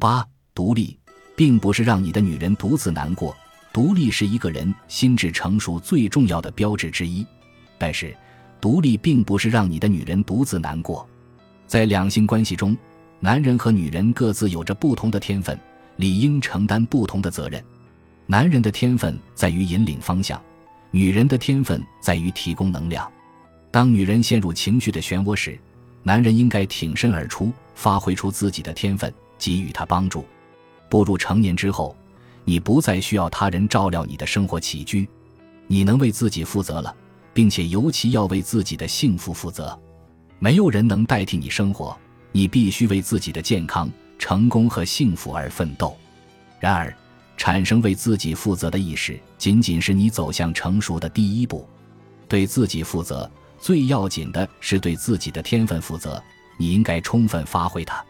八，独立，并不是让你的女人独自难过。独立是一个人心智成熟最重要的标志之一，但是，独立并不是让你的女人独自难过。在两性关系中，男人和女人各自有着不同的天分，理应承担不同的责任。男人的天分在于引领方向，女人的天分在于提供能量。当女人陷入情绪的漩涡时，男人应该挺身而出，发挥出自己的天分，给予他帮助。步入成年之后。你不再需要他人照料你的生活起居，你能为自己负责了，并且尤其要为自己的幸福负责。没有人能代替你生活，你必须为自己的健康、成功和幸福而奋斗。然而，产生为自己负责的意识，仅仅是你走向成熟的第一步。对自己负责，最要紧的是对自己的天分负责。你应该充分发挥它，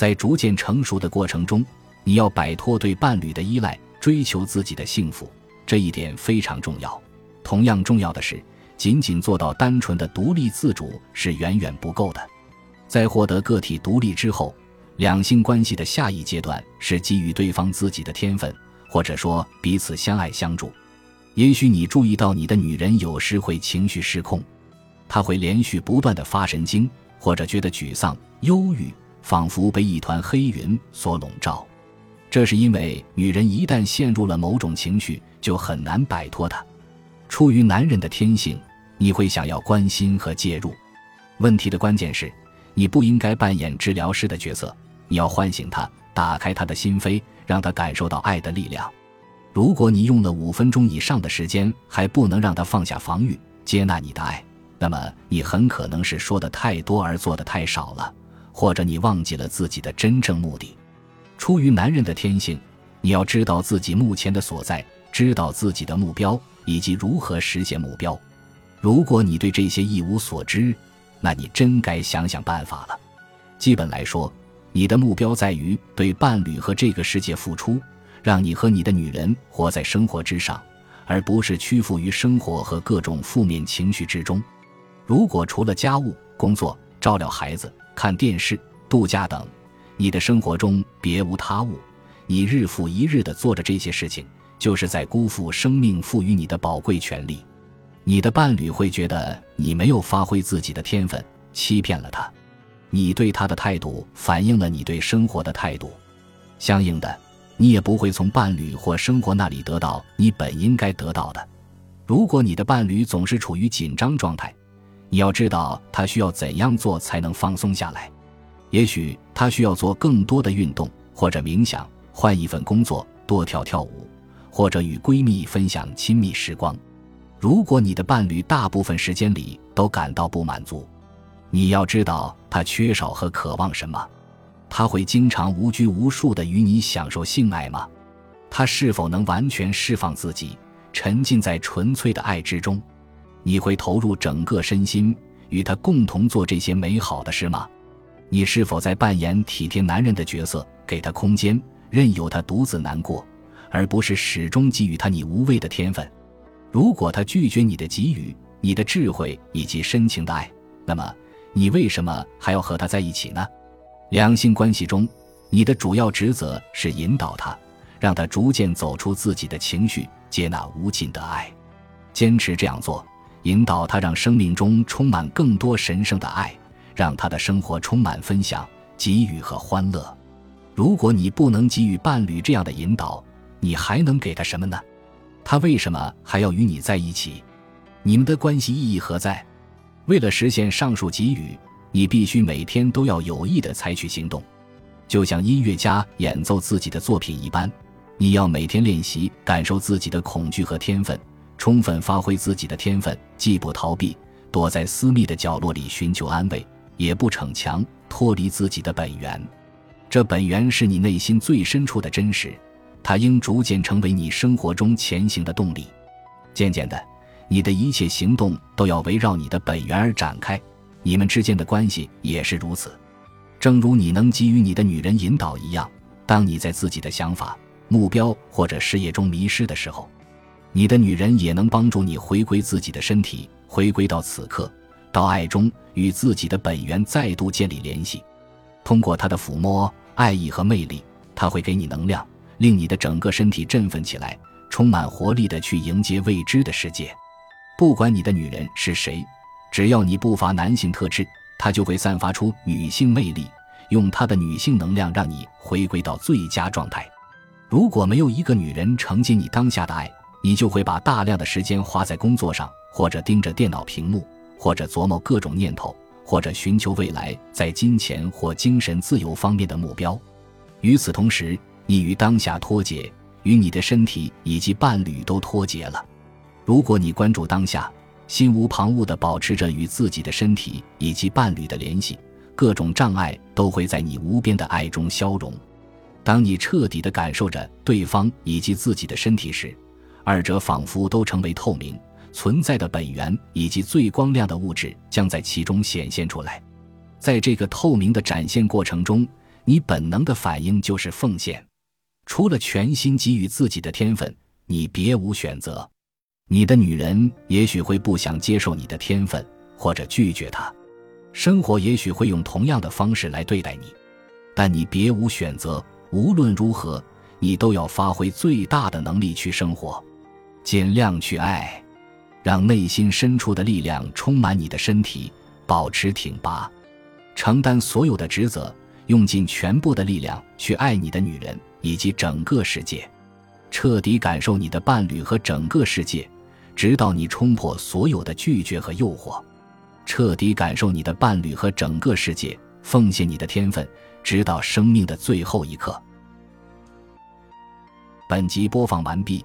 在逐渐成熟的过程中。你要摆脱对伴侣的依赖，追求自己的幸福，这一点非常重要。同样重要的是，仅仅做到单纯的独立自主是远远不够的。在获得个体独立之后，两性关系的下一阶段是给予对方自己的天分，或者说彼此相爱相助。也许你注意到你的女人有时会情绪失控，她会连续不断的发神经，或者觉得沮丧、忧郁，仿佛被一团黑云所笼罩。这是因为女人一旦陷入了某种情绪，就很难摆脱它。出于男人的天性，你会想要关心和介入。问题的关键是，你不应该扮演治疗师的角色，你要唤醒他，打开他的心扉，让他感受到爱的力量。如果你用了五分钟以上的时间还不能让他放下防御，接纳你的爱，那么你很可能是说的太多而做的太少了，或者你忘记了自己的真正目的。出于男人的天性，你要知道自己目前的所在，知道自己的目标以及如何实现目标。如果你对这些一无所知，那你真该想想办法了。基本来说，你的目标在于对伴侣和这个世界付出，让你和你的女人活在生活之上，而不是屈服于生活和各种负面情绪之中。如果除了家务、工作、照料孩子、看电视、度假等，你的生活中别无他物，你日复一日地做着这些事情，就是在辜负生命赋予你的宝贵权利。你的伴侣会觉得你没有发挥自己的天分，欺骗了他。你对他的态度反映了你对生活的态度，相应的，你也不会从伴侣或生活那里得到你本应该得到的。如果你的伴侣总是处于紧张状态，你要知道他需要怎样做才能放松下来。也许他需要做更多的运动，或者冥想，换一份工作，多跳跳舞，或者与闺蜜分享亲密时光。如果你的伴侣大部分时间里都感到不满足，你要知道他缺少和渴望什么。他会经常无拘无束地与你享受性爱吗？他是否能完全释放自己，沉浸在纯粹的爱之中？你会投入整个身心与他共同做这些美好的事吗？你是否在扮演体贴男人的角色，给他空间，任由他独自难过，而不是始终给予他你无谓的天分？如果他拒绝你的给予、你的智慧以及深情的爱，那么你为什么还要和他在一起呢？两性关系中，你的主要职责是引导他，让他逐渐走出自己的情绪，接纳无尽的爱，坚持这样做，引导他让生命中充满更多神圣的爱。让他的生活充满分享、给予和欢乐。如果你不能给予伴侣这样的引导，你还能给他什么呢？他为什么还要与你在一起？你们的关系意义何在？为了实现上述给予，你必须每天都要有意的采取行动，就像音乐家演奏自己的作品一般。你要每天练习感受自己的恐惧和天分，充分发挥自己的天分，既不逃避，躲在私密的角落里寻求安慰。也不逞强，脱离自己的本源，这本源是你内心最深处的真实，它应逐渐成为你生活中前行的动力。渐渐的，你的一切行动都要围绕你的本源而展开，你们之间的关系也是如此。正如你能给予你的女人引导一样，当你在自己的想法、目标或者事业中迷失的时候，你的女人也能帮助你回归自己的身体，回归到此刻。到爱中与自己的本源再度建立联系，通过她的抚摸、爱意和魅力，它会给你能量，令你的整个身体振奋起来，充满活力的去迎接未知的世界。不管你的女人是谁，只要你不乏男性特质，她就会散发出女性魅力，用她的女性能量让你回归到最佳状态。如果没有一个女人承接你当下的爱，你就会把大量的时间花在工作上，或者盯着电脑屏幕，或者琢磨各种念头，或者寻求未来在金钱或精神自由方面的目标。与此同时，你与当下脱节，与你的身体以及伴侣都脱节了。如果你关注当下，心无旁骛地保持着与自己的身体以及伴侣的联系，各种障碍都会在你无边的爱中消融。当你彻底地感受着对方以及自己的身体时，二者仿佛都成为透明存在的本源，以及最光亮的物质将在其中显现出来。在这个透明的展现过程中，你本能的反应就是奉献。除了全心给予自己的天分，你别无选择。你的女人也许会不想接受你的天分，或者拒绝她。生活也许会用同样的方式来对待你，但你别无选择。无论如何，你都要发挥最大的能力去生活，尽量去爱，让内心深处的力量充满你的身体，保持挺拔，承担所有的职责，用尽全部的力量去爱你的女人以及整个世界，彻底感受你的伴侣和整个世界，直到你冲破所有的拒绝和诱惑，彻底感受你的伴侣和整个世界，奉献你的天分。直到生命的最后一刻。本集播放完毕，